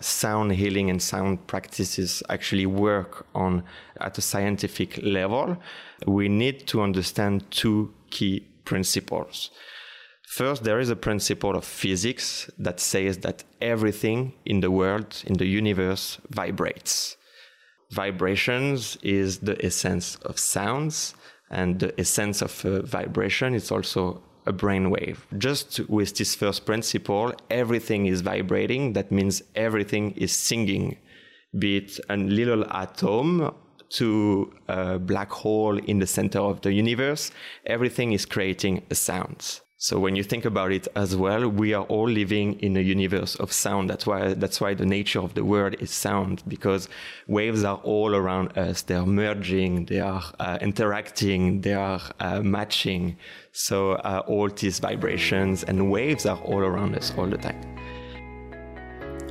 sound healing and sound practices actually work on at a scientific level, we need to understand two key principles. First, there is a principle of physics that says that everything in the world, in the universe, vibrates. Vibrations is the essence of sounds, and the essence of a vibration is also a brainwave. Just with this first principle, everything is vibrating. That means everything is singing, be it a little atom to a black hole in the center of the universe. Everything is creating a sound. So when you think about it as well, we are all living in a universe of sound. That's why that's why the nature of the world is sound because waves are all around us. They are merging, they are uh, interacting, they are uh, matching. So uh, all these vibrations and waves are all around us all the time.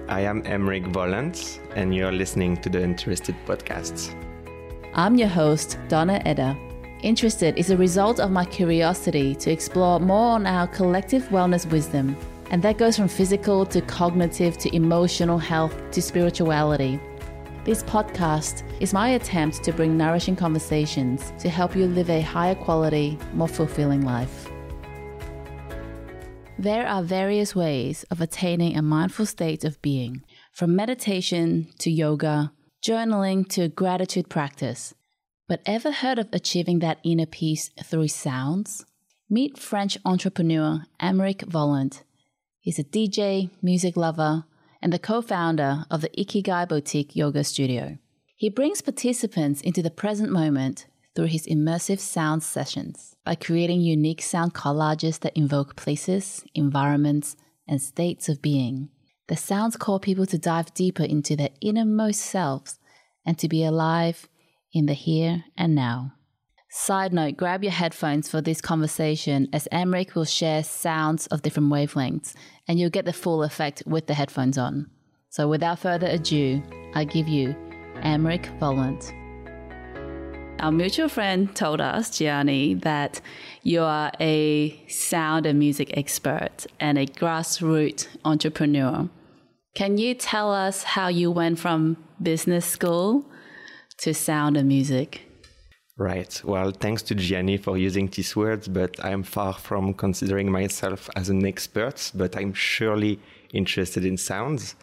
I am Emeric Volant, and you're listening to the Interested Podcasts. I'm your host, Donna Eder. Interested is a result of my curiosity to explore more on our collective wellness wisdom, and that goes from physical to cognitive to emotional health to spirituality. This podcast is my attempt to bring nourishing conversations to help you live a higher quality, more fulfilling life. There are various ways of attaining a mindful state of being, from meditation to yoga, journaling to gratitude practice. But ever heard of achieving that inner peace through sounds? Meet French entrepreneur Emeric Volant. He's a DJ, music lover, and the co founder of the Ikigai Boutique Yoga Studio. He brings participants into the present moment through his immersive sound sessions by creating unique sound collages that invoke places, environments, and states of being. The sounds call people to dive deeper into their innermost selves and to be alive in the here and now. Side note, grab your headphones for this conversation as Emeric will share sounds of different wavelengths and you'll get the full effect with the headphones on. So without further ado, I give you Emeric Volant. Our mutual friend told us, Gianni, that you are a sound and music expert and a grassroots entrepreneur. Can you tell us how you went from business school to sound and music? Right. Well, thanks to Gianni for using these words, but I'm far from considering myself as an expert, but I'm surely interested in sounds.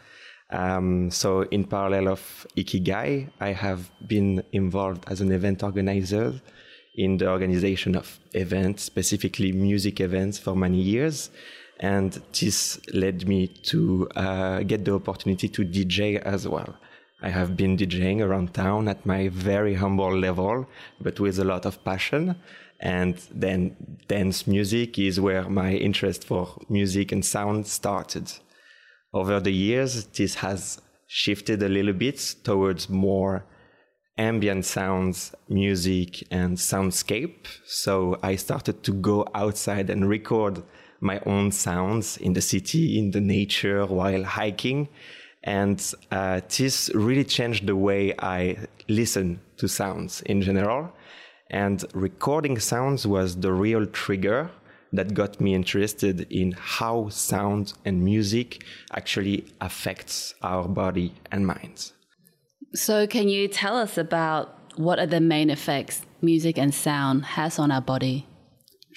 Um, so, in parallel of Ikigai, I have been involved as an event organizer in the organization of events, specifically music events, for many years. And this led me to uh, get the opportunity to DJ as well. I have been DJing around town at my very humble level, but with a lot of passion. And then dance music is where my interest for music and sound started. Over the years, this has shifted a little bit towards more ambient sounds, music, and soundscape. So I started to go outside and record my own sounds in the city, in the nature, while hiking. And uh, this really changed the way I listen to sounds in general. And recording sounds was the real trigger that got me interested in how sound and music actually affects our body and minds. So, can you tell us about what are the main effects music and sound has on our body?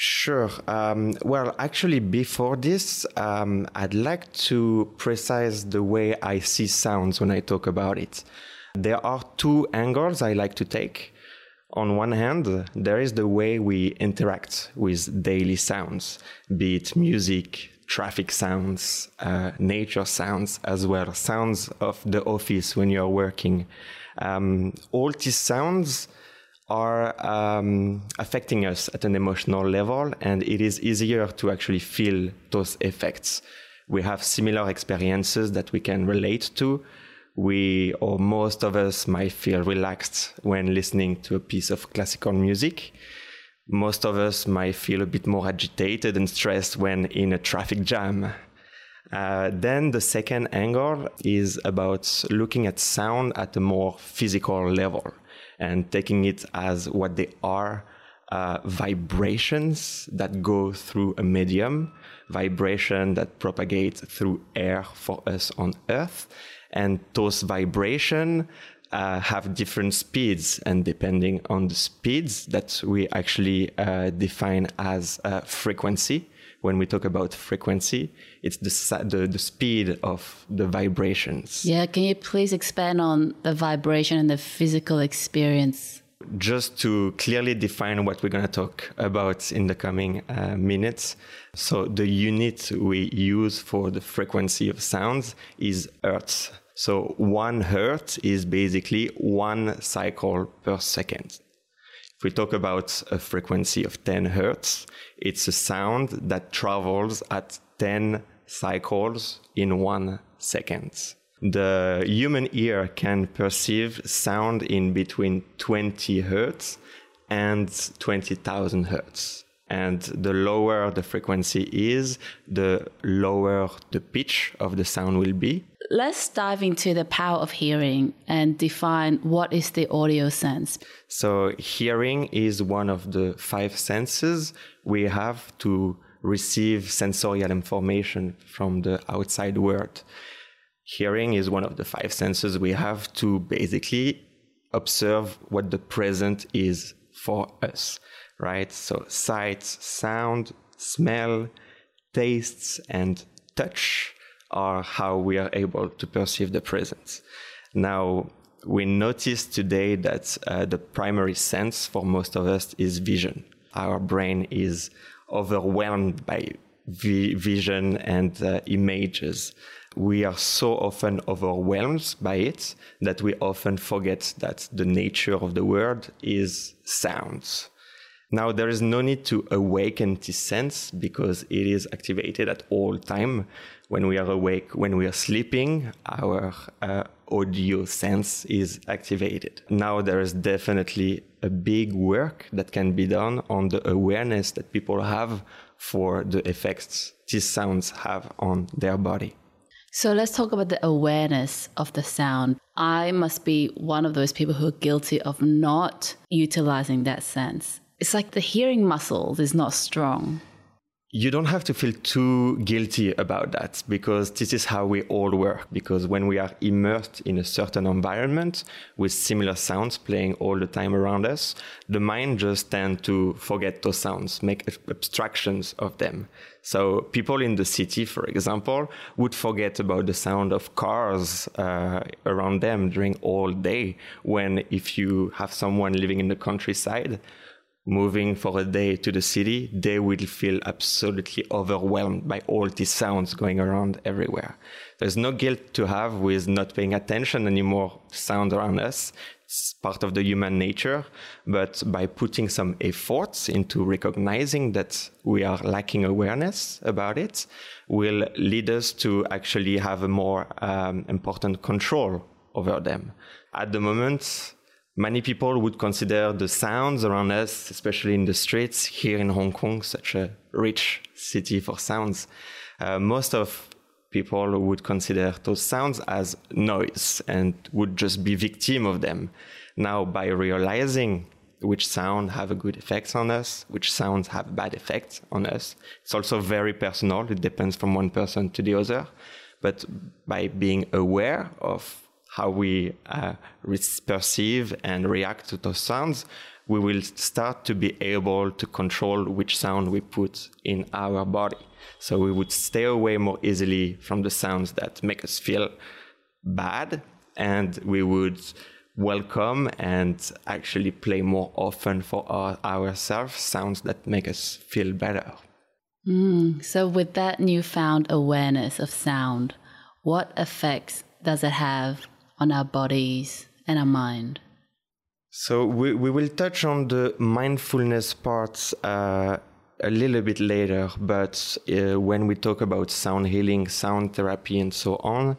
Sure. Um, well, actually, before this, um, I'd like to precise the way I see sounds when I talk about it. There are two angles I like to take. On one hand, there is the way we interact with daily sounds, be it music, traffic sounds, uh, nature sounds as well, sounds of the office when you're working. Um, all these sounds are um, affecting us at an emotional level, and it is easier to actually feel those effects. We have similar experiences that we can relate to. We, or most of us, might feel relaxed when listening to a piece of classical music. Most of us might feel a bit more agitated and stressed when in a traffic jam. Uh, then the second angle is about looking at sound at a more physical level and taking it as what they are uh, vibrations that go through a medium, vibration that propagate through air for us on Earth, and those vibration uh, have different speeds, and depending on the speeds that we actually uh, define as uh, frequency, when we talk about frequency, it's the, the, the speed of the vibrations. Yeah, can you please expand on the vibration and the physical experience? Just to clearly define what we're going to talk about in the coming uh, minutes. So, the unit we use for the frequency of sounds is hertz. So, one hertz is basically one cycle per second. If we talk about a frequency of 10 hertz, it's a sound that travels at 10 cycles in one second. The human ear can perceive sound in between 20 hertz and 20,000 hertz. And the lower the frequency is, the lower the pitch of the sound will be. Let's dive into the power of hearing and define what is the audio sense. So, hearing is one of the five senses we have to receive sensorial information from the outside world. Hearing is one of the five senses we have to basically observe what the present is for us, right? So, sight, sound, smell, tastes, and touch are how we are able to perceive the present. Now, we notice today that uh, the primary sense for most of us is vision. Our brain is overwhelmed by vi- vision and uh, images. We are so often overwhelmed by it that we often forget that the nature of the world is sounds. Now, there is no need to awaken this sense because it is activated at all time. When we are awake, when we are sleeping, our uh, audio sense is activated. Now, there is definitely a big work that can be done on the awareness that people have for the effects these sounds have on their body. So let's talk about the awareness of the sound. I must be one of those people who are guilty of not utilizing that sense it's like the hearing muscles is not strong. You don't have to feel too guilty about that because this is how we all work. Because when we are immersed in a certain environment with similar sounds playing all the time around us, the mind just tends to forget those sounds, make abstractions of them. So people in the city, for example, would forget about the sound of cars uh, around them during all day. When if you have someone living in the countryside, moving for a day to the city, they will feel absolutely overwhelmed by all these sounds going around everywhere. There's no guilt to have with not paying attention anymore to sound around us. Part of the human nature, but by putting some efforts into recognizing that we are lacking awareness about it, will lead us to actually have a more um, important control over them. At the moment, Many people would consider the sounds around us, especially in the streets here in Hong Kong, such a rich city for sounds. Uh, most of people would consider those sounds as noise and would just be victim of them. Now, by realizing which sound have a good effects on us, which sounds have bad effects on us, it's also very personal. It depends from one person to the other. But by being aware of how we uh, perceive and react to those sounds, we will start to be able to control which sound we put in our body. So we would stay away more easily from the sounds that make us feel bad, and we would welcome and actually play more often for our, ourselves sounds that make us feel better. Mm, so, with that newfound awareness of sound, what effects does it have on our bodies and our mind? So we, we will touch on the mindfulness parts uh, a little bit later, but uh, when we talk about sound healing, sound therapy, and so on,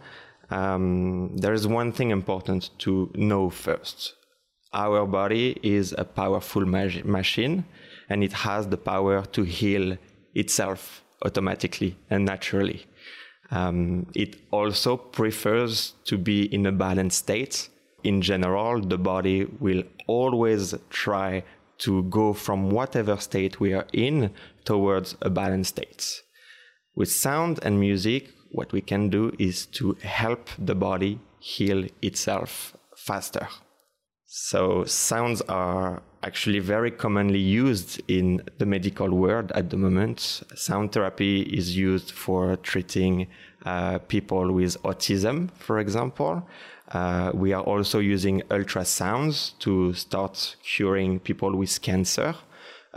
um, there is one thing important to know first. Our body is a powerful ma- machine, and it has the power to heal itself automatically and naturally. Um, it also prefers to be in a balanced state. In general, the body will always try to go from whatever state we are in towards a balanced state. With sound and music, what we can do is to help the body heal itself faster. So, sounds are actually very commonly used in the medical world at the moment. Sound therapy is used for treating uh, people with autism, for example. Uh, we are also using ultrasounds to start curing people with cancer,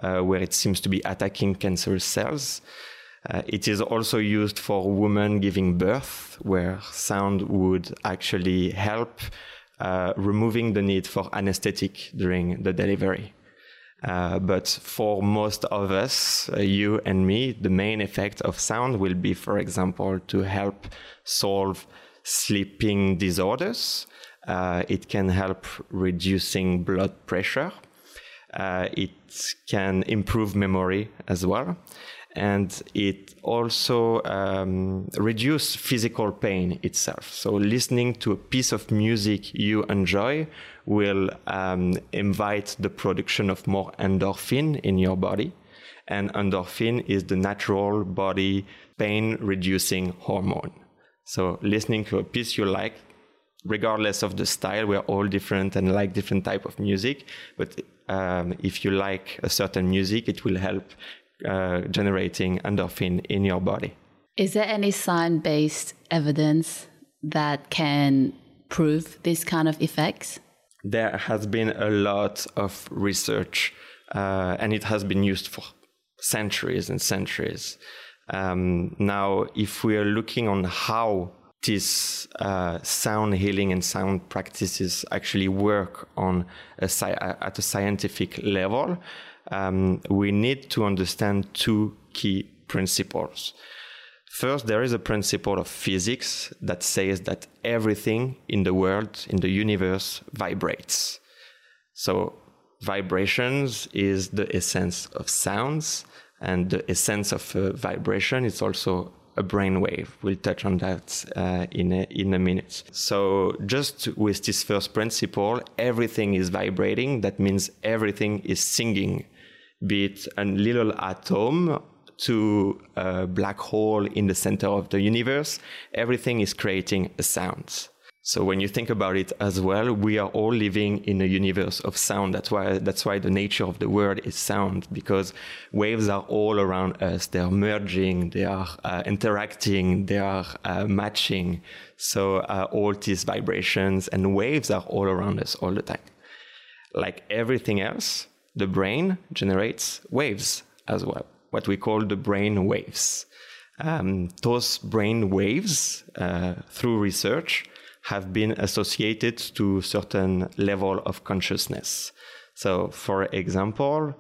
uh, where it seems to be attacking cancer cells. Uh, it is also used for women giving birth, where sound would actually help uh, removing the need for anesthetic during the delivery. Uh, but for most of us, uh, you and me, the main effect of sound will be, for example, to help solve sleeping disorders. Uh, it can help reducing blood pressure. Uh, it can improve memory as well and it also um, reduce physical pain itself. So listening to a piece of music you enjoy will um, invite the production of more endorphin in your body. And endorphin is the natural body pain reducing hormone. So listening to a piece you like, regardless of the style, we're all different and like different type of music. But um, if you like a certain music, it will help uh, generating endorphin in your body. Is there any science based evidence that can prove this kind of effects? There has been a lot of research, uh, and it has been used for centuries and centuries. Um, now, if we are looking on how these uh, sound healing and sound practices actually work on a at a scientific level, um, we need to understand two key principles. First, there is a principle of physics that says that everything in the world, in the universe, vibrates. So, vibrations is the essence of sounds, and the sense of uh, vibration is also a brain wave. We'll touch on that uh, in, a, in a minute. So, just with this first principle, everything is vibrating. That means everything is singing be it a little atom to a black hole in the center of the universe, everything is creating a sound. So when you think about it as well, we are all living in a universe of sound. That's why that's why the nature of the world is sound because waves are all around us. They are merging, they are uh, interacting, they are uh, matching. So uh, all these vibrations and waves are all around us all the time. Like everything else, the brain generates waves as well, what we call the brain waves. Um, those brain waves, uh, through research, have been associated to certain level of consciousness. So, for example,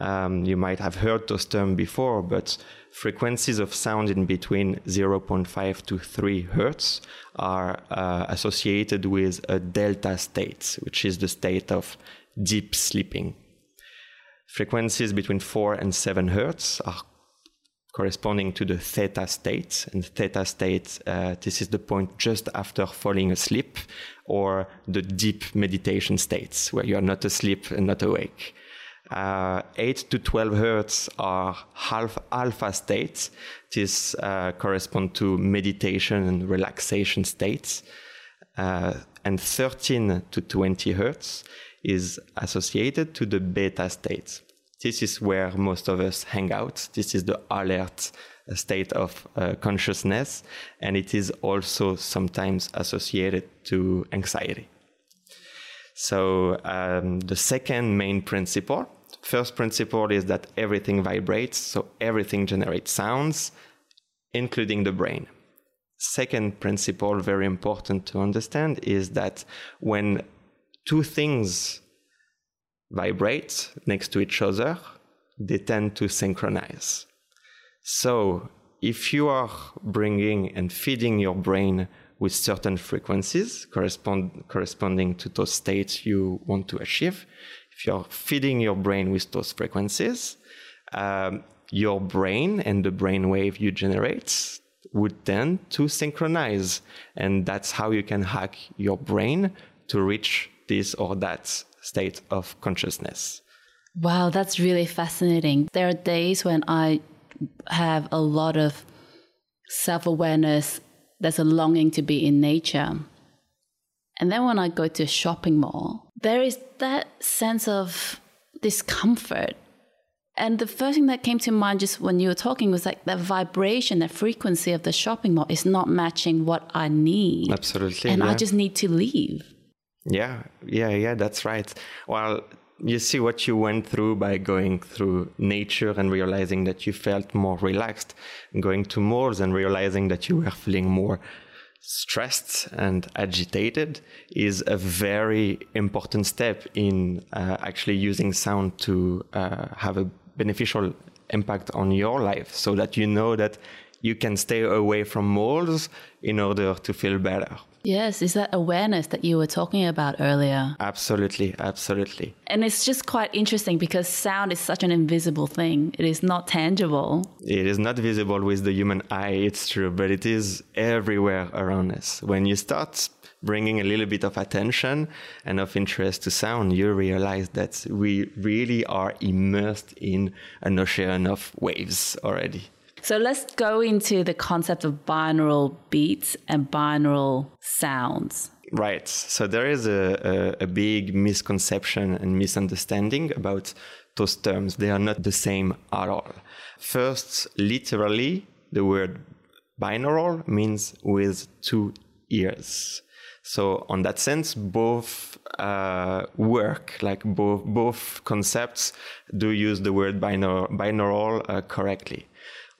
um, you might have heard those terms before, but frequencies of sound in between 0.5 to 3 hertz are uh, associated with a delta state, which is the state of deep sleeping. Frequencies between 4 and 7 hertz are corresponding to the theta state. And theta state, uh, this is the point just after falling asleep, or the deep meditation states where you are not asleep and not awake. Uh, 8 to 12 hertz are half alpha states. This uh, correspond to meditation and relaxation states. Uh, and 13 to 20 hertz is associated to the beta state. This is where most of us hang out. This is the alert state of uh, consciousness, and it is also sometimes associated to anxiety. So, um, the second main principle first principle is that everything vibrates, so everything generates sounds, including the brain. Second principle, very important to understand, is that when two things vibrate next to each other, they tend to synchronize. So, if you are bringing and feeding your brain with certain frequencies correspond, corresponding to those states you want to achieve, if you're feeding your brain with those frequencies, um, your brain and the brain wave you generate would tend to synchronize. And that's how you can hack your brain to reach this or that state of consciousness. Wow, that's really fascinating. There are days when I have a lot of self awareness, there's a longing to be in nature. And then when I go to a shopping mall, there is that sense of discomfort. And the first thing that came to mind just when you were talking was like the vibration, the frequency of the shopping mall is not matching what I need. Absolutely. And yeah. I just need to leave. Yeah, yeah, yeah, that's right. Well, you see what you went through by going through nature and realizing that you felt more relaxed, going to malls and realizing that you were feeling more stressed and agitated is a very important step in uh, actually using sound to uh, have a beneficial impact on your life so that you know that you can stay away from malls in order to feel better. Yes, is that awareness that you were talking about earlier? Absolutely, absolutely. And it's just quite interesting because sound is such an invisible thing. It is not tangible. It is not visible with the human eye, it's true, but it is everywhere around us. When you start bringing a little bit of attention and of interest to sound, you realize that we really are immersed in an ocean of waves already. So let's go into the concept of binaural beats and binaural sounds. Right. So there is a, a, a, big misconception and misunderstanding about those terms. They are not the same at all. First, literally, the word binaural means with two ears. So, on that sense, both uh, work, like both both concepts, do use the word binaural, binaural uh, correctly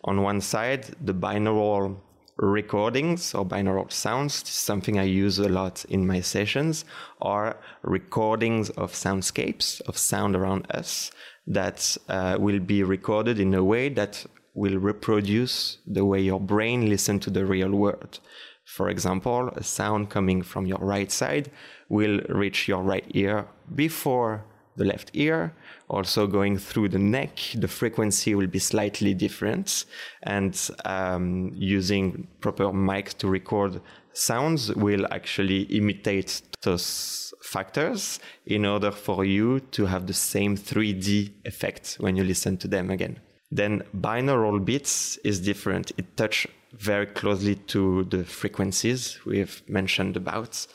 on one side, the binaural recordings or binaural sounds, something I use a lot in my sessions, are recordings of soundscapes, of sound around us that uh, will be recorded in a way that will reproduce the way your brain listens to the real world. For example, a sound coming from your right side will reach your right ear before the left ear. Also going through the neck, the frequency will be slightly different. And um, using proper mic to record sounds will actually imitate those factors in order for you to have the same 3D effect when you listen to them again. Then binaural beats is different. It touch very closely to the frequencies we've mentioned about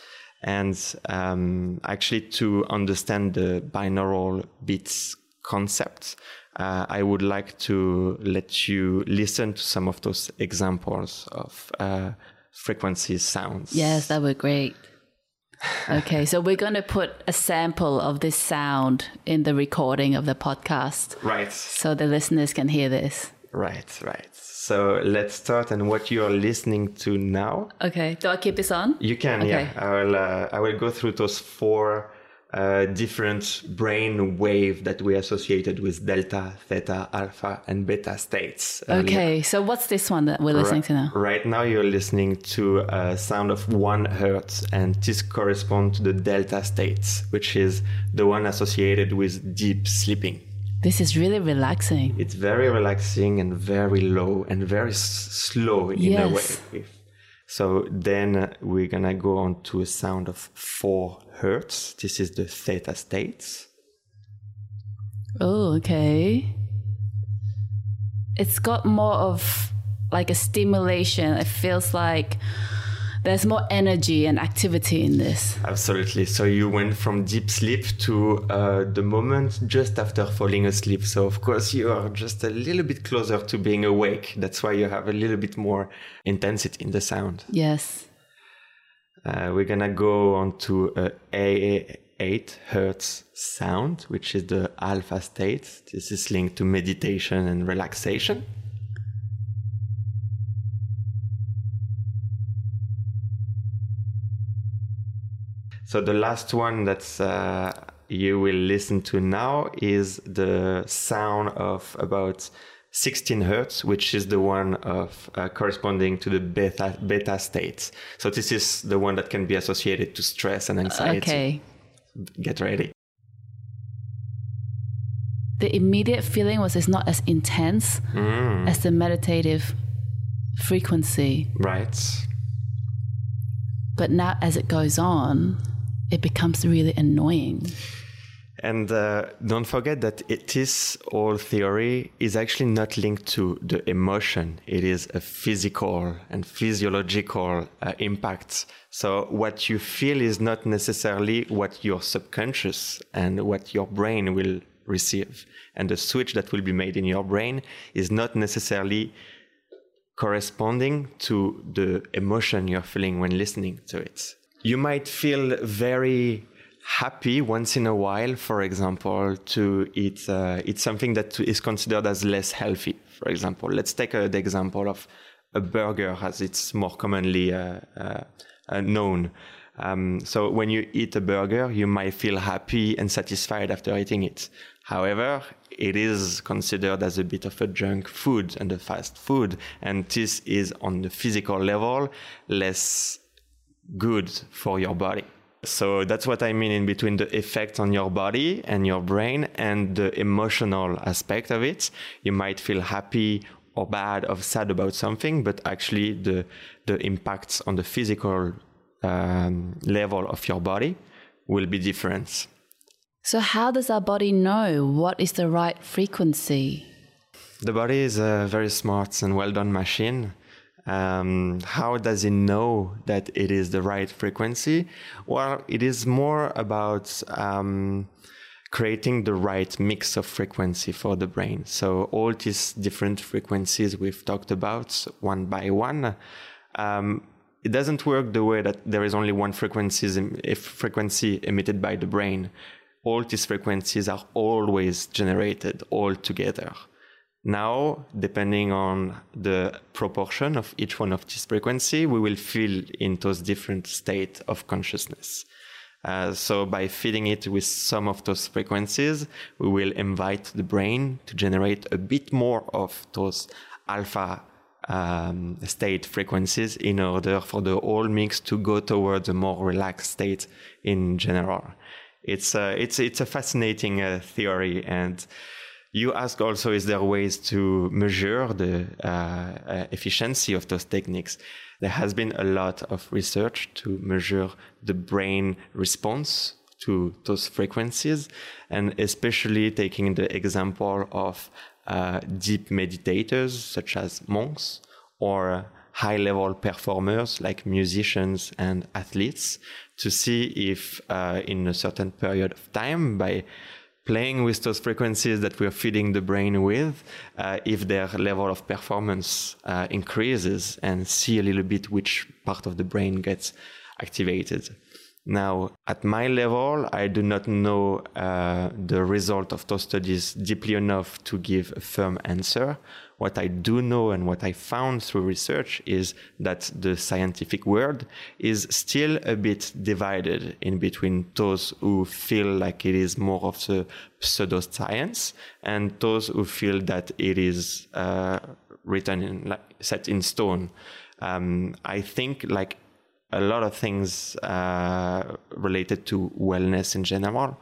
and um, actually to understand the binaural beats concept, uh, I would like to let you listen to some of those examples of uh, frequency sounds. Yes, that would be great. okay, so we're going to put a sample of this sound in the recording of the podcast. Right. So the listeners can hear this. Right, right. So let's start and what you are listening to now. Okay. Do I keep this on? You can, okay. yeah. I will. Uh, I will go through those four uh, different brain wave that we associated with delta, theta, alpha, and beta states. Earlier. Okay. So what's this one that we're listening right, to now? Right now, you're listening to a sound of one hertz, and this corresponds to the delta states, which is the one associated with deep sleeping. This is really relaxing. It's very relaxing and very low and very s- slow in yes. a way. So then uh, we're gonna go on to a sound of four hertz. This is the theta states. Oh, okay. It's got more of like a stimulation. It feels like there's more energy and activity in this. Absolutely. So you went from deep sleep to uh, the moment just after falling asleep. So of course you are just a little bit closer to being awake. That's why you have a little bit more intensity in the sound. Yes. Uh, we're gonna go on to a A 8 hertz sound, which is the alpha state. This is linked to meditation and relaxation. So the last one that uh, you will listen to now is the sound of about 16 hertz, which is the one of uh, corresponding to the beta beta states. So this is the one that can be associated to stress and anxiety. Okay. Get ready. The immediate feeling was it's not as intense mm. as the meditative frequency. Right. But now as it goes on, it becomes really annoying. And uh, don't forget that it is all theory is actually not linked to the emotion. It is a physical and physiological uh, impact. So what you feel is not necessarily what your subconscious and what your brain will receive. And the switch that will be made in your brain is not necessarily corresponding to the emotion you're feeling when listening to it. You might feel very happy once in a while, for example, to eat uh, something that is considered as less healthy. For example, let's take uh, the example of a burger, as it's more commonly uh, uh, uh known. Um, so when you eat a burger, you might feel happy and satisfied after eating it. However, it is considered as a bit of a junk food and a fast food, and this is on the physical level less good for your body. So that's what I mean in between the effect on your body and your brain and the emotional aspect of it. You might feel happy or bad or sad about something, but actually the the impacts on the physical um, level of your body will be different. So how does our body know what is the right frequency? The body is a very smart and well done machine um, how does it know that it is the right frequency? Well, it is more about um, creating the right mix of frequency for the brain. So all these different frequencies we've talked about one by one. Um, it doesn't work the way that there is only one frequency, frequency emitted by the brain. All these frequencies are always generated all together. Now, depending on the proportion of each one of these frequency, we will feel in those different state of consciousness. Uh, so by feeding it with some of those frequencies, we will invite the brain to generate a bit more of those alpha um, state frequencies in order for the whole mix to go towards a more relaxed state in general. It's a, it's, it's a fascinating uh, theory and you ask also, is there ways to measure the uh, uh, efficiency of those techniques? There has been a lot of research to measure the brain response to those frequencies, and especially taking the example of uh, deep meditators such as monks or high level performers like musicians and athletes to see if uh, in a certain period of time by playing with those frequencies that we're feeding the brain with, uh, if their level of performance uh, increases, and see a little bit which part of the brain gets activated. Now, at my level, I do not know uh, the result of those studies deeply enough to give a firm answer. What I do know and what I found through research is that the scientific world is still a bit divided in between those who feel like it is more of the pseudoscience and those who feel that it is uh, written in, like, set in stone. Um, I think like a lot of things uh, related to wellness in general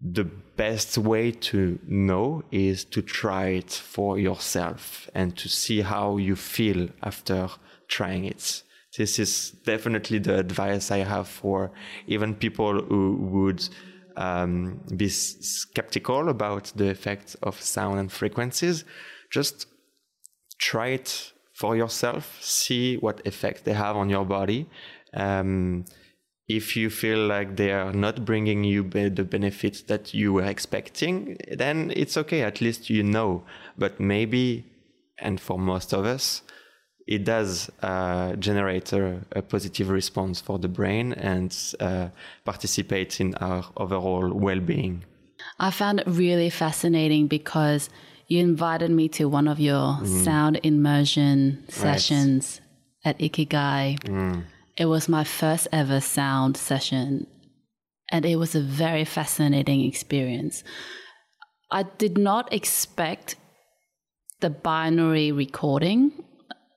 the best way to know is to try it for yourself and to see how you feel after trying it. This is definitely the advice I have for even people who would um, be skeptical about the effects of sound and frequencies. Just try it for yourself, see what effect they have on your body. Um, if you feel like they are not bringing you the benefits that you were expecting, then it's okay. At least you know. But maybe, and for most of us, it does uh, generate a, a, positive response for the brain and uh, participate in our overall well-being. I found it really fascinating because you invited me to one of your mm. sound immersion sessions right. at Ikigai. Mm it was my first ever sound session, and it was a very fascinating experience. I did not expect the binary recording.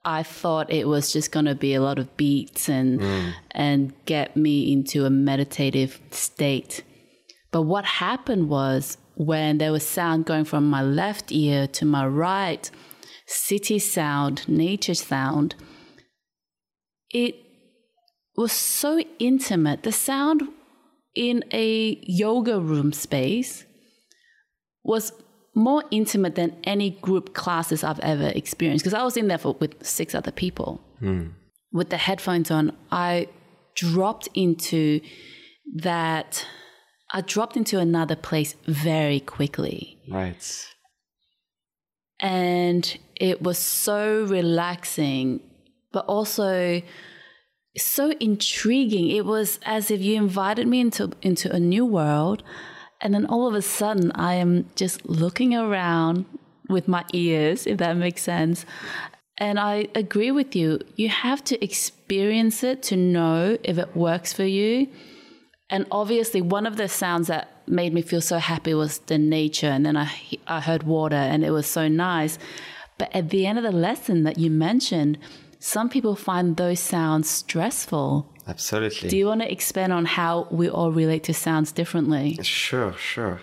I thought it was just going to be a lot of beats and mm. and get me into a meditative state. But what happened was when there was sound going from my left ear to my right, city sound, nature sound, it was so intimate. The sound in a yoga room space was more intimate than any group classes I've ever experienced because I was in there for, with six other people. Mm. With the headphones on, I dropped into that I dropped into another place very quickly. Right. And it was so relaxing, but also so intriguing. It was as if you invited me into into a new world, and then all of a sudden I am just looking around with my ears, if that makes sense. And I agree with you. You have to experience it to know if it works for you. And obviously, one of the sounds that made me feel so happy was the nature. And then I, I heard water, and it was so nice. But at the end of the lesson that you mentioned, some people find those sounds stressful. Absolutely. Do you want to expand on how we all relate to sounds differently? Sure, sure.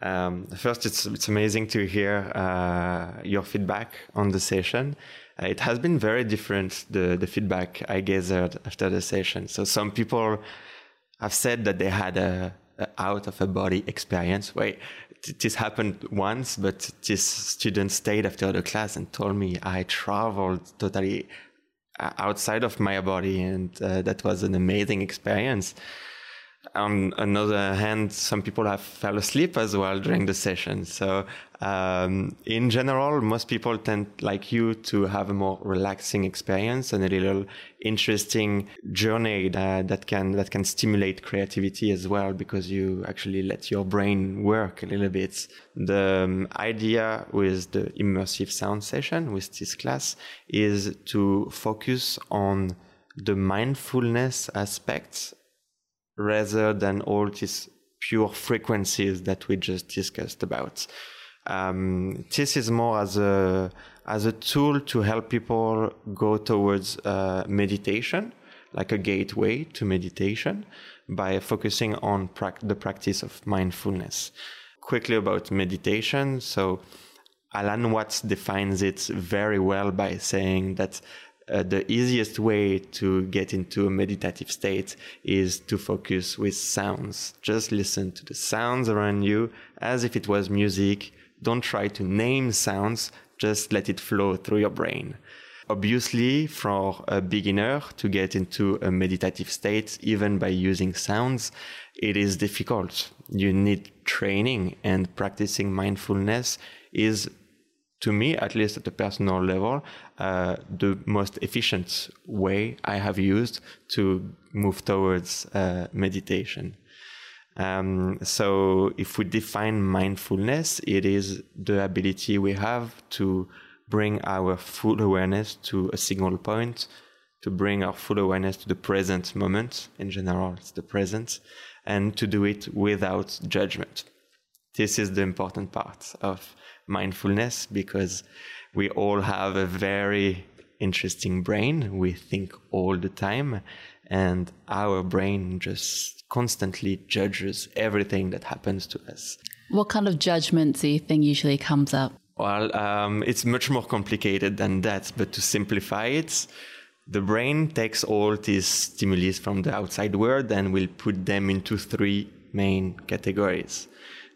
Um, first, it's it's amazing to hear uh, your feedback on the session. Uh, it has been very different the the feedback I gathered after the session. So some people have said that they had a, a out of a body experience. Wait, this happened once, but this student stayed after the class and told me I traveled totally outside of my body, and uh, that was an amazing experience on another hand, some people have fell asleep as well during the session. So, um, in general, most people tend, like you, to have a more relaxing experience and a little interesting journey that, that can that can stimulate creativity as well because you actually let your brain work a little bit. The um, idea with the immersive sound session with this class is to focus on the mindfulness aspects rather than all these pure frequencies that we just discussed about. Um, this is more as a as a tool to help people go towards uh, meditation, like a gateway to meditation, by focusing on pra- the practice of mindfulness. Quickly about meditation, so Alan Watts defines it very well by saying that uh, the easiest way to get into a meditative state is to focus with sounds. Just listen to the sounds around you as if it was music. Don't try to name sounds, just let it flow through your brain. Obviously, for a beginner to get into a meditative state, even by using sounds, it is difficult. You need training and practicing mindfulness is to me, at least at the personal level, uh, the most efficient way I have used to move towards uh, meditation. Um, so, if we define mindfulness, it is the ability we have to bring our full awareness to a single point, to bring our full awareness to the present moment. In general, it's the present, and to do it without judgment. This is the important part of mindfulness because we all have a very interesting brain. We think all the time, and our brain just constantly judges everything that happens to us. What kind of judgment do you think usually comes up? Well, um, it's much more complicated than that, but to simplify it, the brain takes all these stimuli from the outside world and will put them into three main categories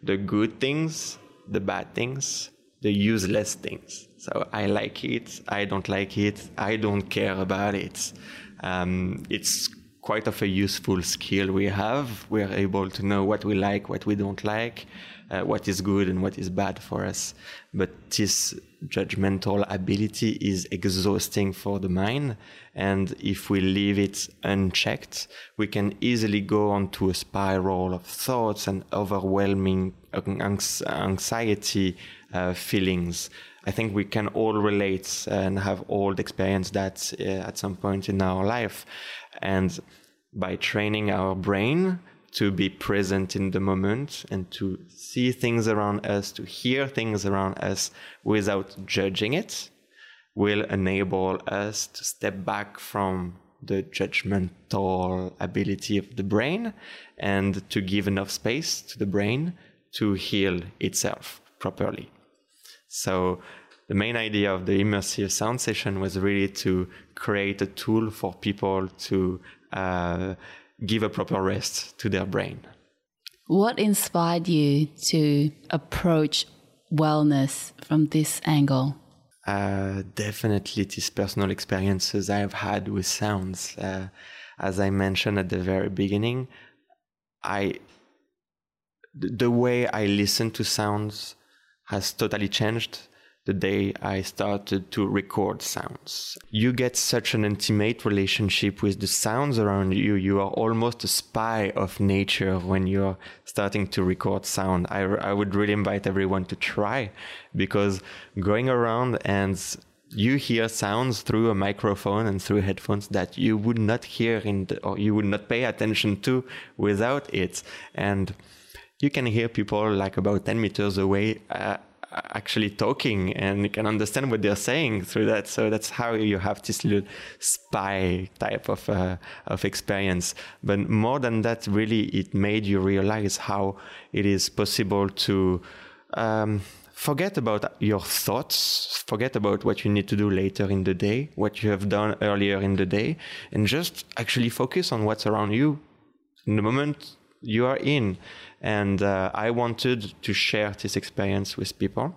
the good things, the bad things, the useless things. So I like it, I don't like it, I don't care about it. Um, it's quite of a useful skill we have. We are able to know what we like, what we don't like, uh, what is good and what is bad for us. But this judgmental ability is exhausting for the mind. And if we leave it unchecked, we can easily go onto a spiral of thoughts and overwhelming anxiety uh, feelings. I think we can all relate and have all experienced that uh, at some point in our life. And by training our brain to be present in the moment and to see things around us, to hear things around us without judging it, will enable us to step back from the judgmental ability of the brain and to give enough space to the brain to heal itself properly. So, the main idea of the immersive sound session was really to create a tool for people to uh, give a proper rest to their brain. What inspired you to approach wellness from this angle? Uh, definitely these personal experiences I have had with sounds. Uh, as I mentioned at the very beginning, I the way I listen to sounds has totally changed the day I started to record sounds. You get such an intimate relationship with the sounds around you. You are almost a spy of nature when you're starting to record sound. I, I would really invite everyone to try because going around and you hear sounds through a microphone and through headphones that you would not hear in the, or you would not pay attention to without it. And you can hear people like about 10 meters away uh, actually talking and you can understand what they're saying through that. So that's how you have this little spy type of uh, of experience. But more than that, really, it made you realize how it is possible to. Um, forget about your thoughts, forget about what you need to do later in the day, what you have done earlier in the day, and just actually focus on what's around you in the moment you are in. And uh, I wanted to share this experience with people.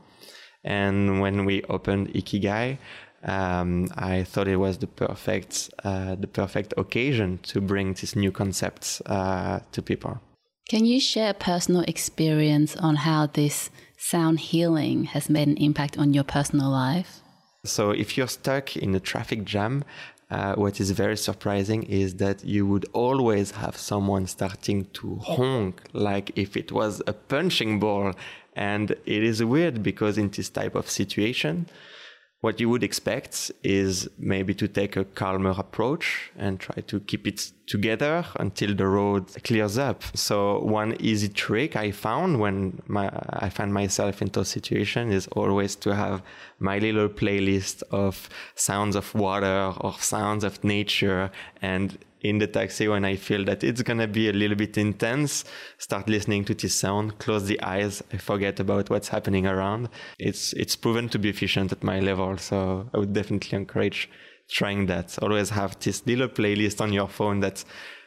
And when we opened Ikigai, um, I thought it was the perfect, uh, the perfect occasion to bring these new concepts uh, to people. Can you share a personal experience on how this sound healing has made an impact on your personal life? So, if you're stuck in a traffic jam, uh, what is very surprising is that you would always have someone starting to honk like if it was a punching ball. And it is weird because in this type of situation, what you would expect is maybe to take a calmer approach and try to keep it together until the road clears up. So one easy trick I found when my, I find myself into a situation is always to have my little playlist of sounds of water or sounds of nature and in the taxi when I feel that it's gonna be a little bit intense, start listening to this sound, close the eyes, I forget about what's happening around. It's it's proven to be efficient at my level, so I would definitely encourage trying that. Always have this little playlist on your phone that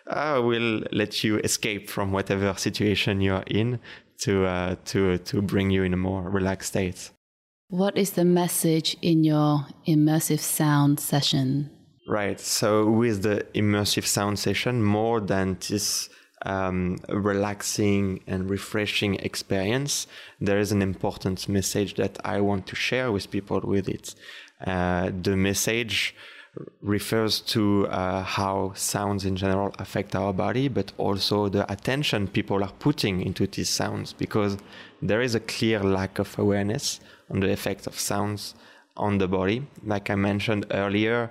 uh, will let you escape from whatever situation you're in to uh, to to bring you in a more relaxed state. What is the message in your immersive sound session Right. So with the immersive sound session, more than this um, relaxing and refreshing experience, there is an important message that I want to share with people with it. Uh, the message refers to uh, how sounds in general affect our body, but also the attention people are putting into these sounds because there is a clear lack of awareness on the effect of sounds on the body. Like I mentioned earlier,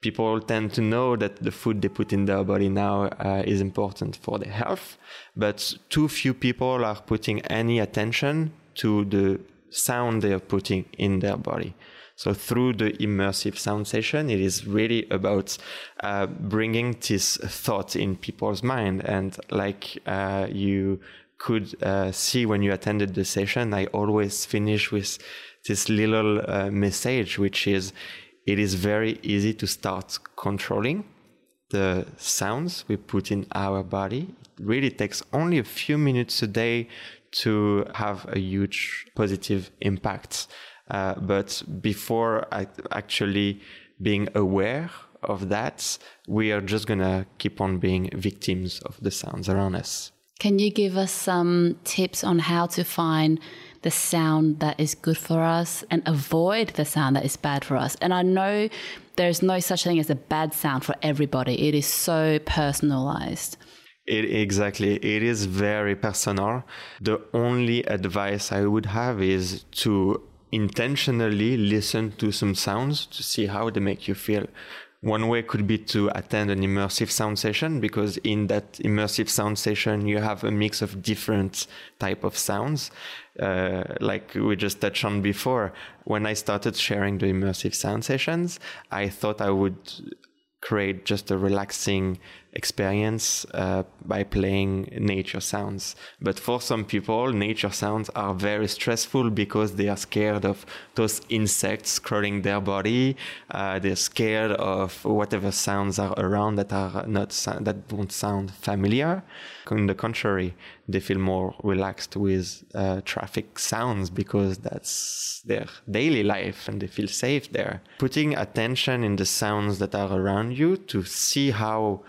people tend to know that the food they put in their body now uh, is important for their health, but too few people are putting any attention to the sound they are putting in their body. So through the immersive sound session, it is really about uh, bringing this thought in people's mind. And like uh, you could uh, see when you attended the session, I always finish with this little uh, message, which is it is very easy to start controlling the sounds we put in our body. It really takes only a few minutes a day to have a huge positive impact. Uh, but before actually being aware of that, we are just gonna keep on being victims of the sounds around us. Can you give us some tips on how to find the sound that is good for us and avoid the sound that is bad for us. And I know there's no such thing as a bad sound for everybody, it is so personalized. It, exactly. It is very personal. The only advice I would have is to intentionally listen to some sounds to see how they make you feel. One way could be to attend an immersive sound session because in that immersive sound session you have a mix of different type of sounds. Uh, like we just touched on before, when I started sharing the immersive sound sessions, I thought I would create just a relaxing experience uh, by playing nature sounds. But for some people, nature sounds are very stressful because they are scared of those insects crawling their body. Uh, they're scared of whatever sounds are around that are not that don't sound familiar. On the contrary, they feel more relaxed with uh, traffic sounds because that's their daily life and they feel safe there. Putting attention in the sounds that are around you to see how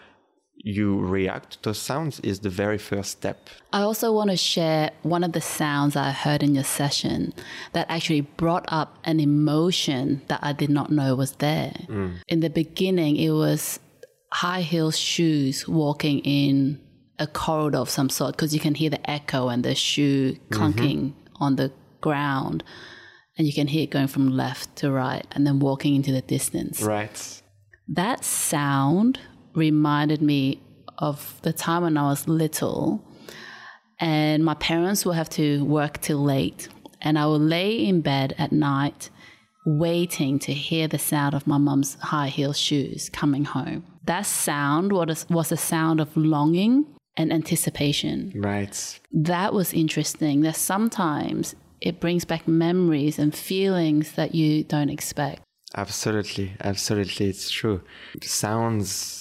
you react to sounds is the very first step. I also want to share one of the sounds I heard in your session that actually brought up an emotion that I did not know was there. Mm. In the beginning, it was high heel shoes walking in a corridor of some sort because you can hear the echo and the shoe clunking mm-hmm. on the ground. And you can hear it going from left to right and then walking into the distance. Right. That sound reminded me of the time when I was little, and my parents would have to work till late, and I would lay in bed at night waiting to hear the sound of my mum's high heel shoes coming home. That sound was, was a sound of longing and anticipation. Right. That was interesting. That sometimes it brings back memories and feelings that you don't expect. Absolutely, absolutely, it's true. Sounds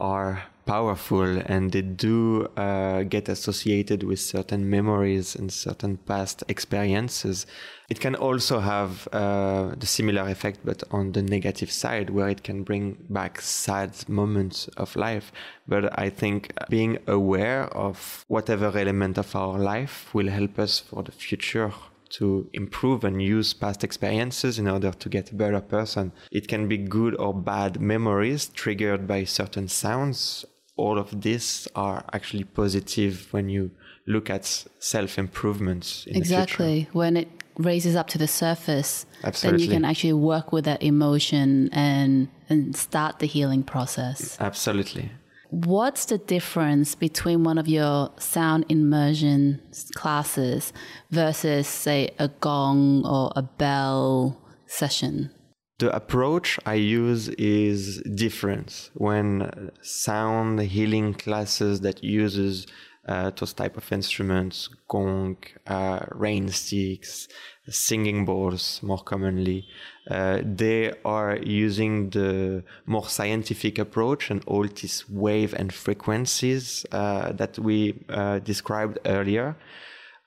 are powerful and they do uh, get associated with certain memories and certain past experiences. It can also have uh, the similar effect, but on the negative side, where it can bring back sad moments of life. But I think being aware of whatever element of our life will help us for the future to improve and use past experiences in order to get a better person. It can be good or bad memories triggered by certain sounds. All of these are actually positive when you look at self improvements. Exactly. When it raises up to the surface, Absolutely. then you can actually work with that emotion and and start the healing process. Absolutely. What's the difference between one of your sound immersion classes versus, say, a gong or a bell session? The approach I use is different. When sound healing classes that uses uh, those type of instruments, gong, uh, rain sticks, singing bowls more commonly. Uh, they are using the more scientific approach and all these wave and frequencies uh, that we uh, described earlier.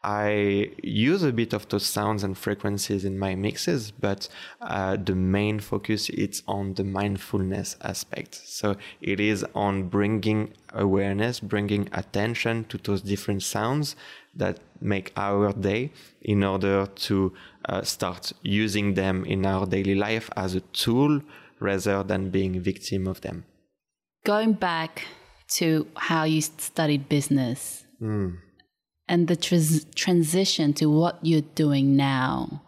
I use a bit of those sounds and frequencies in my mixes, but uh, the main focus is on the mindfulness aspect. So it is on bringing awareness, bringing attention to those different sounds that make our day in order to uh, start using them in our daily life as a tool rather than being victim of them. Going back to how you studied business. Mm and the tr- transition to what you're doing now.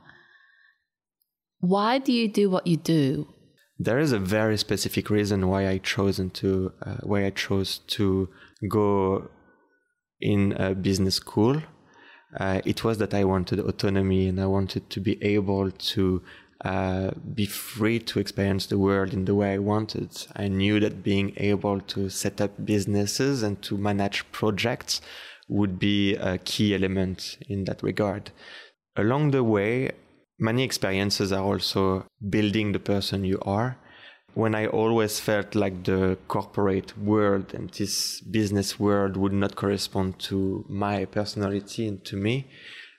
Why do you do what you do? There is a very specific reason why I chosen to uh, why I chose to go in a business school. Uh, it was that I wanted autonomy and I wanted to be able to uh, be free to experience the world in the way I wanted. I knew that being able to set up businesses and to manage projects would be a key element in that regard. Along the way, many experiences are also building the person you are. When I always felt like the corporate world and this business world would not correspond to my personality and to me,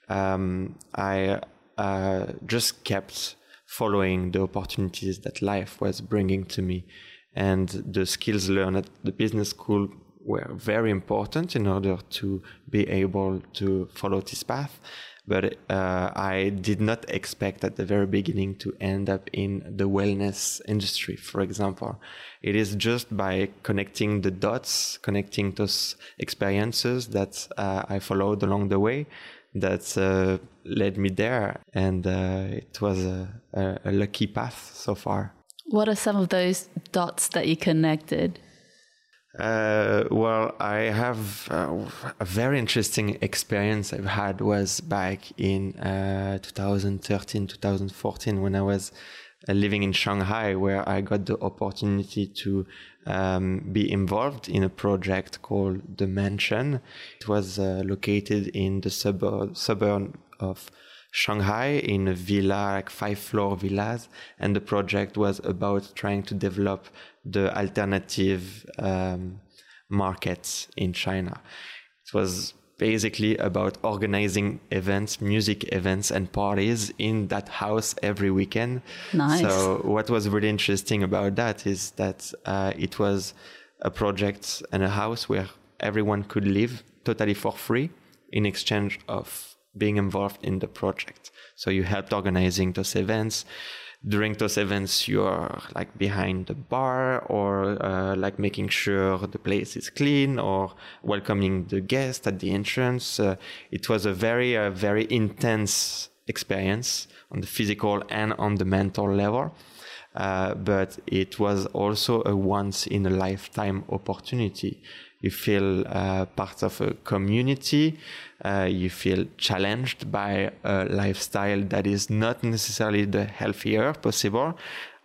um, I uh, just kept following the opportunities that life was bringing to me. And the skills learned at the business school were very important in order to be able to follow this path. But uh, I did not expect at the very beginning to end up in the wellness industry, for example. It is just by connecting the dots, connecting those experiences that uh, I followed along the way that uh, led me there. And uh, it was a, a, a lucky path so far. What are some of those dots that you connected? Uh, well, I have uh, a very interesting experience I've had was back in uh, 2013, 2014 when I was uh, living in Shanghai, where I got the opportunity to um, be involved in a project called The Mansion. It was uh, located in the suburb, suburb of Shanghai in a villa, like five floor villas. And the project was about trying to develop the alternative um, markets in China. It was basically about organizing events, music events, and parties in that house every weekend. Nice. So, what was really interesting about that is that uh, it was a project and a house where everyone could live totally for free in exchange of being involved in the project. So, you helped organizing those events. During those events you're like behind the bar or uh, like making sure the place is clean or welcoming the guest at the entrance. Uh, it was a very uh, very intense experience on the physical and on the mental level. Uh, but it was also a once in a lifetime opportunity. You feel uh, part of a community, uh, you feel challenged by a lifestyle that is not necessarily the healthier possible.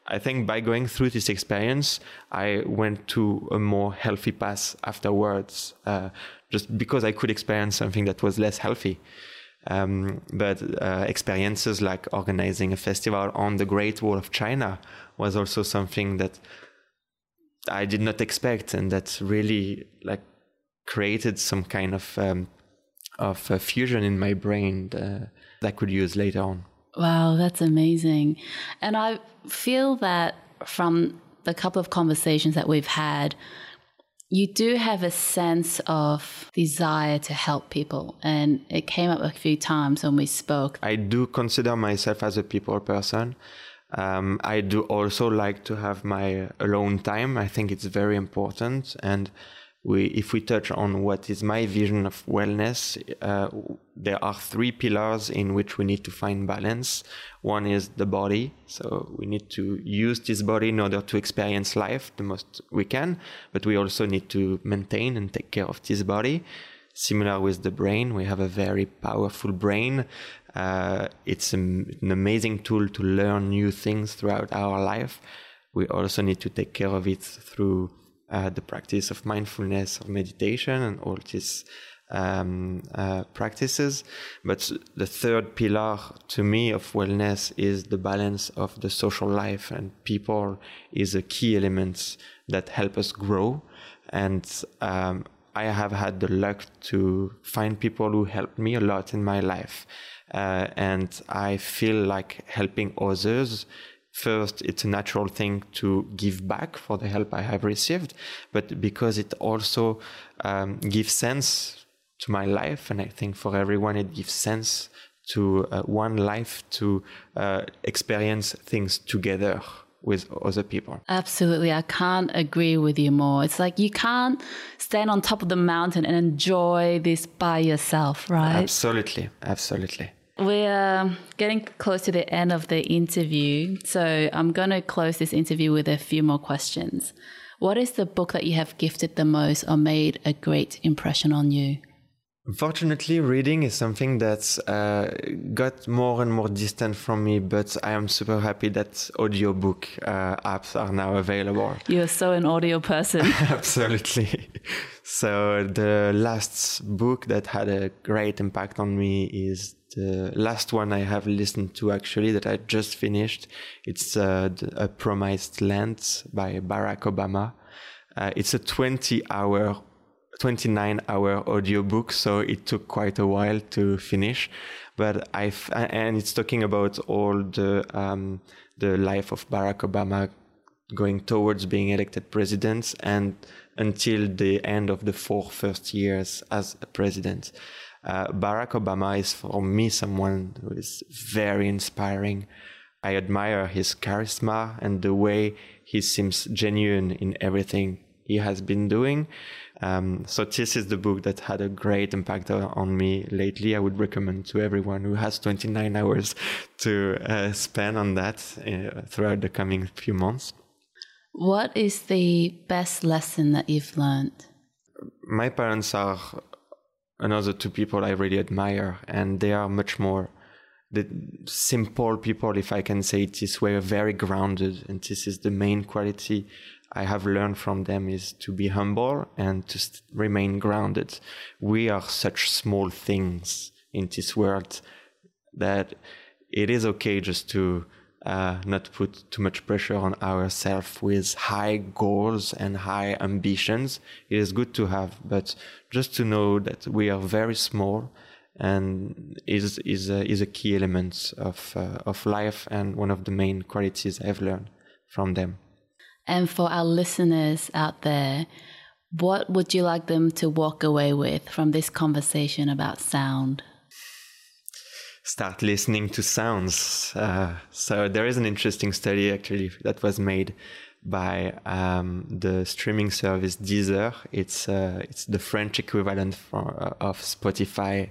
I think by going through this experience, I went to a more healthy path afterwards, uh, just because I could experience something that was less healthy. Um, but uh, experiences like organizing a festival on the Great Wall of China was also something that I did not expect, and that really like created some kind of um, of a fusion in my brain that I could use later on. Wow, that's amazing, and I feel that from the couple of conversations that we've had, you do have a sense of desire to help people. And it came up a few times when we spoke. I do consider myself as a people person. Um, I do also like to have my alone time. I think it's very important. And we, if we touch on what is my vision of wellness, uh, there are three pillars in which we need to find balance. One is the body. So we need to use this body in order to experience life the most we can, but we also need to maintain and take care of this body. Similar with the brain, we have a very powerful brain uh, it's an amazing tool to learn new things throughout our life. We also need to take care of it through uh, the practice of mindfulness, of meditation, and all these um, uh, practices. But the third pillar to me of wellness is the balance of the social life, and people is a key element that help us grow. And um, I have had the luck to find people who helped me a lot in my life. Uh, and I feel like helping others. First, it's a natural thing to give back for the help I have received, but because it also um, gives sense to my life, and I think for everyone it gives sense to uh, one life to uh, experience things together with other people. Absolutely. I can't agree with you more. It's like you can't stand on top of the mountain and enjoy this by yourself, right? Absolutely. Absolutely. We're getting close to the end of the interview. So I'm going to close this interview with a few more questions. What is the book that you have gifted the most or made a great impression on you? Unfortunately, reading is something that's uh, got more and more distant from me, but I am super happy that audiobook uh, apps are now available. You're so an audio person. Absolutely. So, the last book that had a great impact on me is the last one I have listened to actually that I just finished. It's uh, A Promised Land by Barack Obama. Uh, it's a 20 hour 29 hour audiobook, so it took quite a while to finish. But I and it's talking about all the um, the life of Barack Obama going towards being elected president and until the end of the four first years as a president. Uh, Barack Obama is for me someone who is very inspiring. I admire his charisma and the way he seems genuine in everything he has been doing. Um, so this is the book that had a great impact on me lately. I would recommend to everyone who has 29 hours to uh, spend on that uh, throughout the coming few months. What is the best lesson that you've learned? My parents are another two people I really admire, and they are much more the simple people, if I can say it this way, very grounded. And this is the main quality I have learned from them is to be humble and to remain grounded. We are such small things in this world that it is okay just to uh, not put too much pressure on ourselves with high goals and high ambitions. It is good to have, but just to know that we are very small and is is a, is a key element of uh, of life and one of the main qualities I've learned from them. And for our listeners out there, what would you like them to walk away with from this conversation about sound? Start listening to sounds. Uh, so there is an interesting study actually that was made by um, the streaming service Deezer. It's uh, it's the French equivalent for, uh, of Spotify,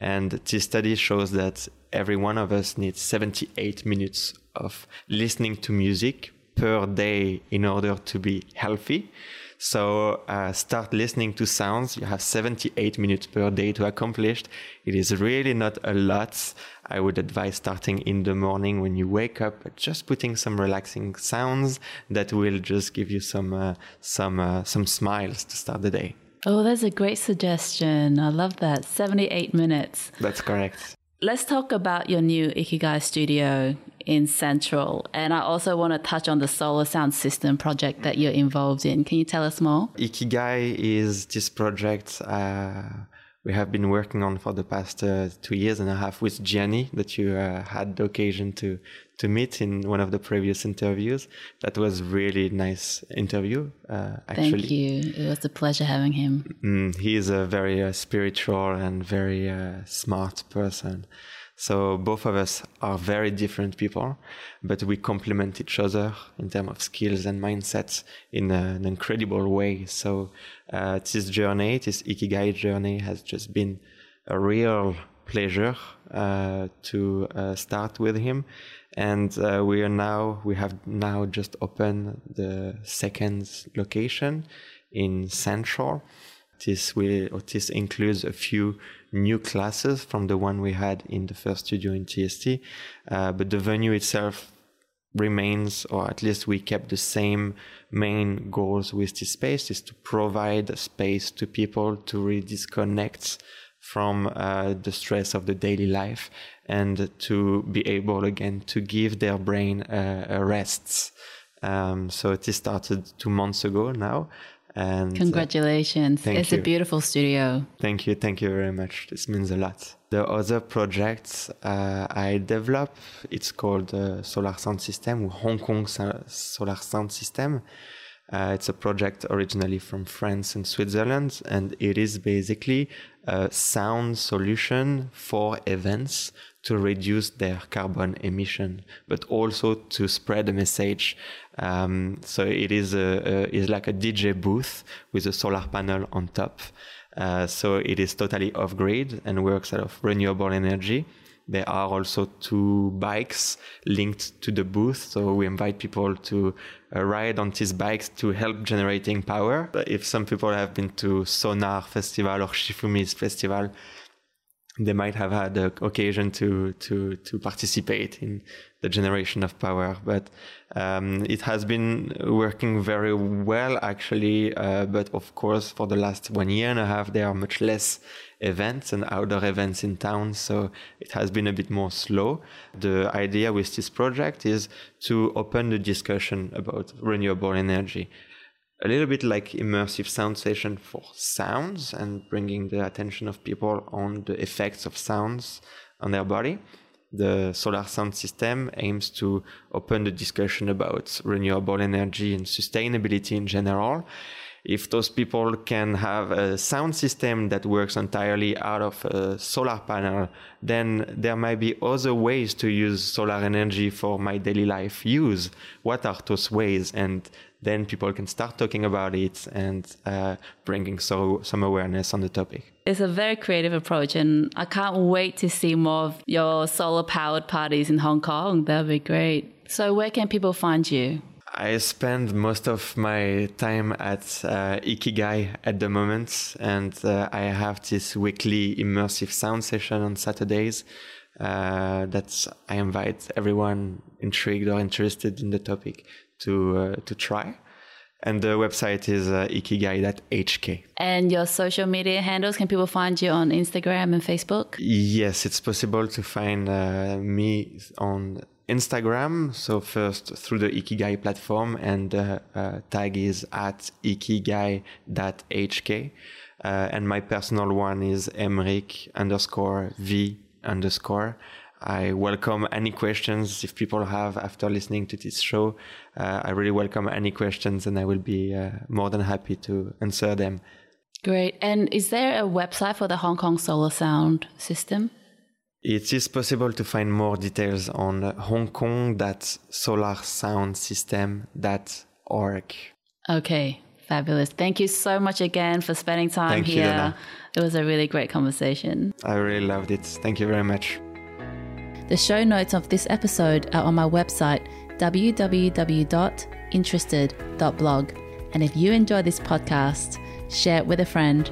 and this study shows that every one of us needs 78 minutes of listening to music per day in order to be healthy. So uh, start listening to sounds. You have 78 minutes per day to accomplish. It is really not a lot. I would advise starting in the morning when you wake up, just putting some relaxing sounds that will just give you some uh, some uh, some smiles to start the day. Oh, that's a great suggestion. I love that. 78 minutes. That's correct. Let's talk about your new Ikigai studio in Central. And I also want to touch on the solar sound system project that you're involved in. Can you tell us more? Ikigai is this project uh, we have been working on for the past uh, two years and a half with Gianni that you uh, had the occasion to to meet in one of the previous interviews. That was really nice interview. Uh, actually, thank you. It was a pleasure having him. Mm, he is a very uh, spiritual and very uh, smart person. So both of us are very different people, but we complement each other in terms of skills and mindsets in an incredible way. So uh, this journey, this Ikigai journey, has just been a real pleasure uh, to uh, start with him, and uh, we are now we have now just opened the second location in Central. This will or this includes a few new classes from the one we had in the first studio in TST. Uh, but the venue itself remains, or at least we kept the same main goals with this space, is to provide space to people to really disconnect from uh, the stress of the daily life and to be able again to give their brain uh, a rest. Um, so it started two months ago now, and uh, congratulations. Uh, it's you. a beautiful studio. Thank you. Thank you very much. This means a lot. The other projects uh, I develop, it's called uh, Solar Sound System, or Hong Kong Solar Sound System. Uh, it's a project originally from France and Switzerland, and it is basically a sound solution for events to reduce their carbon emission, but also to spread a message. Um, so it is a, a, is like a DJ booth with a solar panel on top. Uh, so it is totally off grid and works out of renewable energy. There are also two bikes linked to the booth. So we invite people to uh, ride on these bikes to help generating power. If some people have been to Sonar Festival or Shifumi's Festival, they might have had the occasion to to to participate in the generation of power. But um, it has been working very well actually. Uh, but of course, for the last one year and a half, there are much less events and outdoor events in town, so it has been a bit more slow. The idea with this project is to open the discussion about renewable energy a little bit like immersive sound session for sounds and bringing the attention of people on the effects of sounds on their body. The solar sound system aims to open the discussion about renewable energy and sustainability in general. If those people can have a sound system that works entirely out of a solar panel, then there might be other ways to use solar energy for my daily life use. What are those ways? And then people can start talking about it and uh, bringing so some awareness on the topic. It's a very creative approach, and I can't wait to see more of your solar powered parties in Hong Kong. That'd be great. So, where can people find you? I spend most of my time at uh, Ikigai at the moment, and uh, I have this weekly immersive sound session on Saturdays uh, that I invite everyone intrigued or interested in the topic to uh, to try. And the website is uh, ikigai.hk. And your social media handles, can people find you on Instagram and Facebook? Yes, it's possible to find uh, me on Instagram. So first through the Ikigai platform and the uh, tag is at ikigai.hk. Uh, and my personal one is emric underscore v underscore. I welcome any questions if people have after listening to this show. Uh, I really welcome any questions and I will be uh, more than happy to answer them. Great. And is there a website for the Hong Kong Solar Sound System? It is possible to find more details on hongkong.solarsoundsystem.org. Okay, fabulous. Thank you so much again for spending time Thank here. You, Dana. it was a really great conversation. I really loved it. Thank you very much. The show notes of this episode are on my website, www.interested.blog. And if you enjoy this podcast, share it with a friend